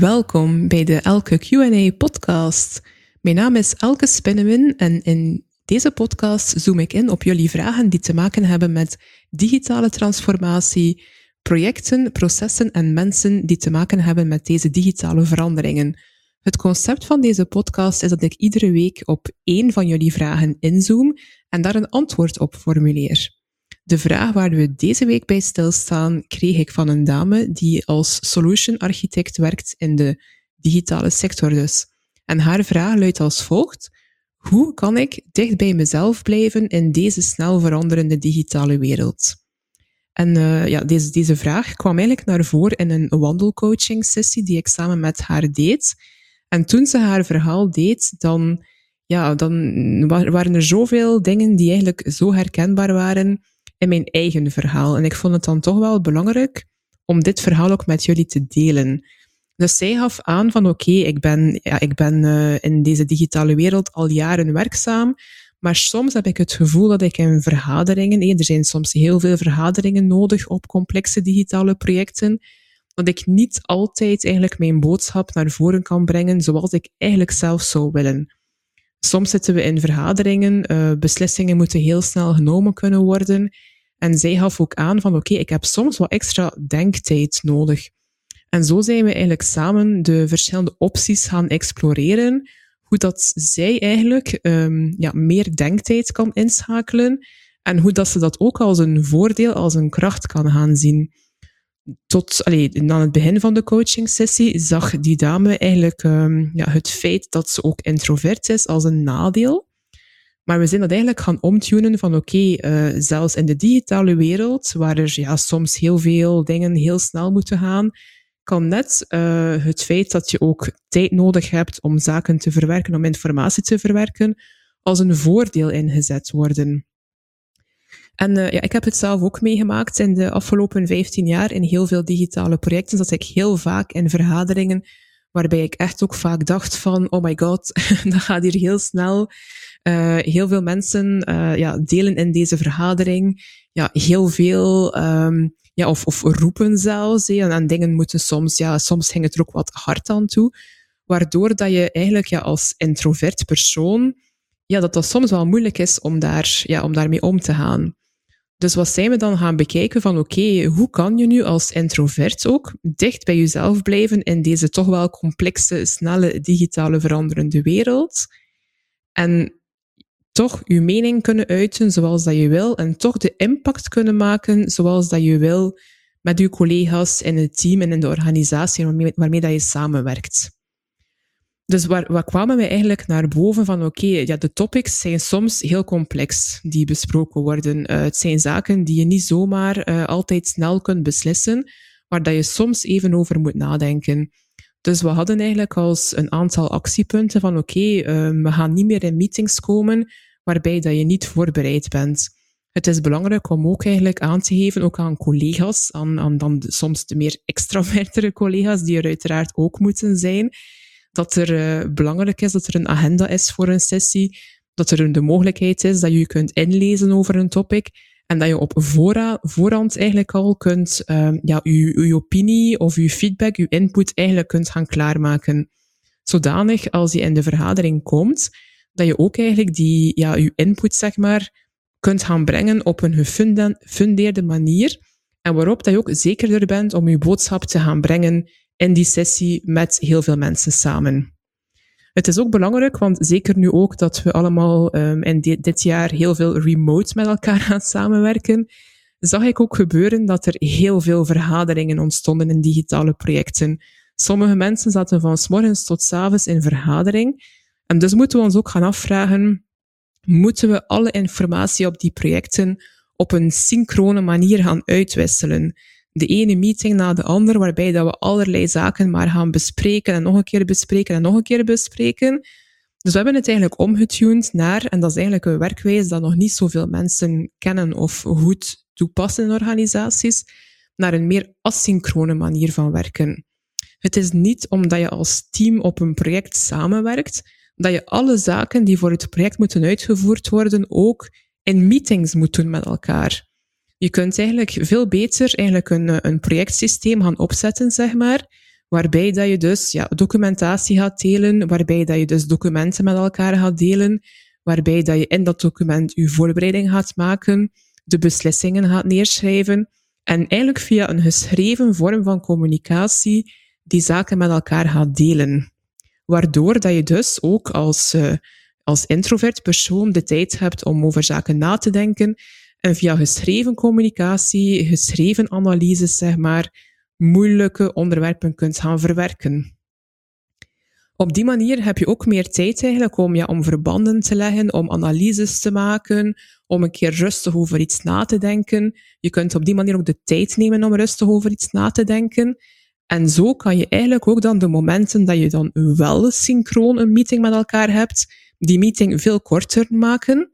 Welkom bij de Elke QA podcast. Mijn naam is Elke Spinnewin en in deze podcast zoom ik in op jullie vragen die te maken hebben met digitale transformatie, projecten, processen en mensen die te maken hebben met deze digitale veranderingen. Het concept van deze podcast is dat ik iedere week op één van jullie vragen inzoom en daar een antwoord op formuleer. De vraag waar we deze week bij stilstaan, kreeg ik van een dame die als solution architect werkt in de digitale sector dus. En haar vraag luidt als volgt. Hoe kan ik dicht bij mezelf blijven in deze snel veranderende digitale wereld? En uh, ja, deze, deze vraag kwam eigenlijk naar voren in een wandelcoaching sessie die ik samen met haar deed. En toen ze haar verhaal deed, dan, ja, dan waren er zoveel dingen die eigenlijk zo herkenbaar waren in mijn eigen verhaal. En ik vond het dan toch wel belangrijk om dit verhaal ook met jullie te delen. Dus zij gaf aan van oké, ik ben, ja, ik ben uh, in deze digitale wereld al jaren werkzaam, maar soms heb ik het gevoel dat ik in vergaderingen, er zijn soms heel veel vergaderingen nodig op complexe digitale projecten, dat ik niet altijd eigenlijk mijn boodschap naar voren kan brengen zoals ik eigenlijk zelf zou willen. Soms zitten we in vergaderingen, uh, beslissingen moeten heel snel genomen kunnen worden. En zij gaf ook aan van oké, ik heb soms wat extra denktijd nodig. En zo zijn we eigenlijk samen de verschillende opties gaan exploreren, hoe dat zij eigenlijk um, ja, meer denktijd kan inschakelen en hoe dat ze dat ook als een voordeel, als een kracht kan gaan zien tot allee, aan het begin van de coaching sessie zag die dame eigenlijk um, ja, het feit dat ze ook introvert is als een nadeel. Maar we zijn dat eigenlijk gaan omtunen van oké, uh, zelfs in de digitale wereld, waar er ja, soms heel veel dingen heel snel moeten gaan, kan net uh, het feit dat je ook tijd nodig hebt om zaken te verwerken, om informatie te verwerken, als een voordeel ingezet worden. En uh, ja, ik heb het zelf ook meegemaakt in de afgelopen 15 jaar in heel veel digitale projecten, dat ik heel vaak in vergaderingen, waarbij ik echt ook vaak dacht van, oh my god, dat gaat hier heel snel. Uh, heel veel mensen uh, ja, delen in deze vergadering ja, heel veel, um, ja, of, of roepen zelfs. En, en dingen moeten soms, ja, soms ging het er ook wat hard aan toe. Waardoor dat je eigenlijk ja, als introvert persoon, ja, dat dat soms wel moeilijk is om, daar, ja, om daarmee om te gaan. Dus wat zijn we dan gaan bekijken van oké, okay, hoe kan je nu als introvert ook dicht bij jezelf blijven in deze toch wel complexe, snelle, digitale veranderende wereld? En toch je mening kunnen uiten zoals dat je wil en toch de impact kunnen maken zoals dat je wil met je collega's in het team en in de organisatie waarmee, waarmee dat je samenwerkt. Dus waar, waar kwamen we eigenlijk naar boven van, oké, ja, de topics zijn soms heel complex die besproken worden. Uh, het zijn zaken die je niet zomaar uh, altijd snel kunt beslissen, waar dat je soms even over moet nadenken. Dus we hadden eigenlijk als een aantal actiepunten van, oké, uh, we gaan niet meer in meetings komen waarbij dat je niet voorbereid bent. Het is belangrijk om ook eigenlijk aan te geven, ook aan collega's, aan, aan dan soms de meer extravertere collega's, die er uiteraard ook moeten zijn, dat er uh, belangrijk is dat er een agenda is voor een sessie, dat er de mogelijkheid is dat je kunt inlezen over een topic en dat je op voorhand eigenlijk al kunt uh, ja, je, je opinie of je feedback, je input eigenlijk kunt gaan klaarmaken. Zodanig als je in de vergadering komt, dat je ook eigenlijk die, ja, je input, zeg maar, kunt gaan brengen op een gefundeerde manier en waarop dat je ook zekerder bent om je boodschap te gaan brengen in die sessie met heel veel mensen samen. Het is ook belangrijk, want zeker nu ook dat we allemaal um, in dit, jaar heel veel remote met elkaar gaan samenwerken, zag ik ook gebeuren dat er heel veel vergaderingen ontstonden in digitale projecten. Sommige mensen zaten van s morgens tot s avonds in vergadering. En dus moeten we ons ook gaan afvragen, moeten we alle informatie op die projecten op een synchrone manier gaan uitwisselen? De ene meeting na de andere, waarbij dat we allerlei zaken maar gaan bespreken en nog een keer bespreken en nog een keer bespreken. Dus we hebben het eigenlijk omgetuned naar, en dat is eigenlijk een werkwijze dat nog niet zoveel mensen kennen of goed toepassen in organisaties, naar een meer asynchrone manier van werken. Het is niet omdat je als team op een project samenwerkt, dat je alle zaken die voor het project moeten uitgevoerd worden ook in meetings moet doen met elkaar. Je kunt eigenlijk veel beter eigenlijk een, een projectsysteem gaan opzetten, zeg maar, waarbij dat je dus ja, documentatie gaat delen, waarbij dat je dus documenten met elkaar gaat delen, waarbij dat je in dat document je voorbereiding gaat maken, de beslissingen gaat neerschrijven en eigenlijk via een geschreven vorm van communicatie die zaken met elkaar gaat delen. Waardoor dat je dus ook als, uh, als introvert persoon de tijd hebt om over zaken na te denken en via geschreven communicatie, geschreven analyses, zeg maar, moeilijke onderwerpen kunt gaan verwerken. Op die manier heb je ook meer tijd eigenlijk om, ja, om verbanden te leggen, om analyses te maken, om een keer rustig over iets na te denken. Je kunt op die manier ook de tijd nemen om rustig over iets na te denken. En zo kan je eigenlijk ook dan de momenten dat je dan wel synchroon een meeting met elkaar hebt, die meeting veel korter maken,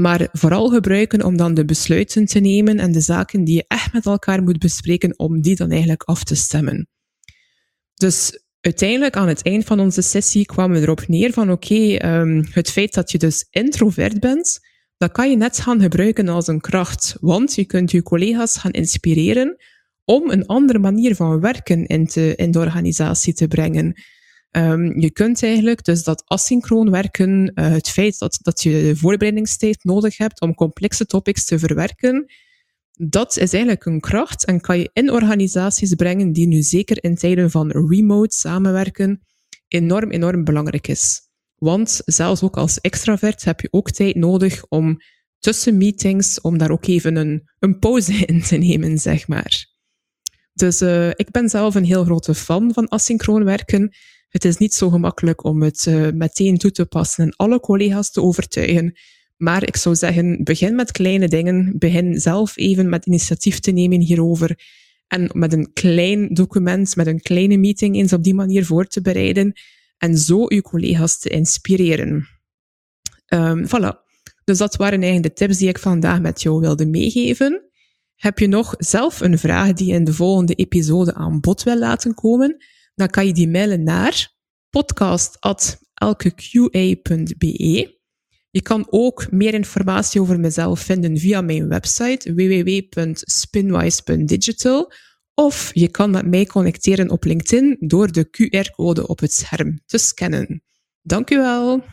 maar vooral gebruiken om dan de besluiten te nemen en de zaken die je echt met elkaar moet bespreken, om die dan eigenlijk af te stemmen. Dus uiteindelijk aan het eind van onze sessie kwamen we erop neer van oké, um, het feit dat je dus introvert bent, dat kan je net gaan gebruiken als een kracht, want je kunt je collega's gaan inspireren om een andere manier van werken in, te, in de organisatie te brengen. Um, je kunt eigenlijk dus dat asynchroon werken, uh, het feit dat, dat je voorbereidingstijd nodig hebt om complexe topics te verwerken, dat is eigenlijk een kracht en kan je in organisaties brengen die nu zeker in tijden van remote samenwerken enorm, enorm belangrijk is. Want zelfs ook als extravert heb je ook tijd nodig om tussen meetings, om daar ook even een, een pauze in te nemen, zeg maar. Dus uh, ik ben zelf een heel grote fan van asynchroon werken. Het is niet zo gemakkelijk om het uh, meteen toe te passen en alle collega's te overtuigen. Maar ik zou zeggen, begin met kleine dingen. Begin zelf even met initiatief te nemen hierover. En met een klein document, met een kleine meeting eens op die manier voor te bereiden. En zo uw collega's te inspireren. Um, voilà. Dus dat waren eigenlijk de tips die ik vandaag met jou wilde meegeven. Heb je nog zelf een vraag die je in de volgende episode aan bod wil laten komen? Dan kan je die mailen naar podcast.elkeqa.be. Je kan ook meer informatie over mezelf vinden via mijn website www.spinwise.digital of je kan met mij connecteren op LinkedIn door de QR-code op het scherm te scannen. Dank u wel.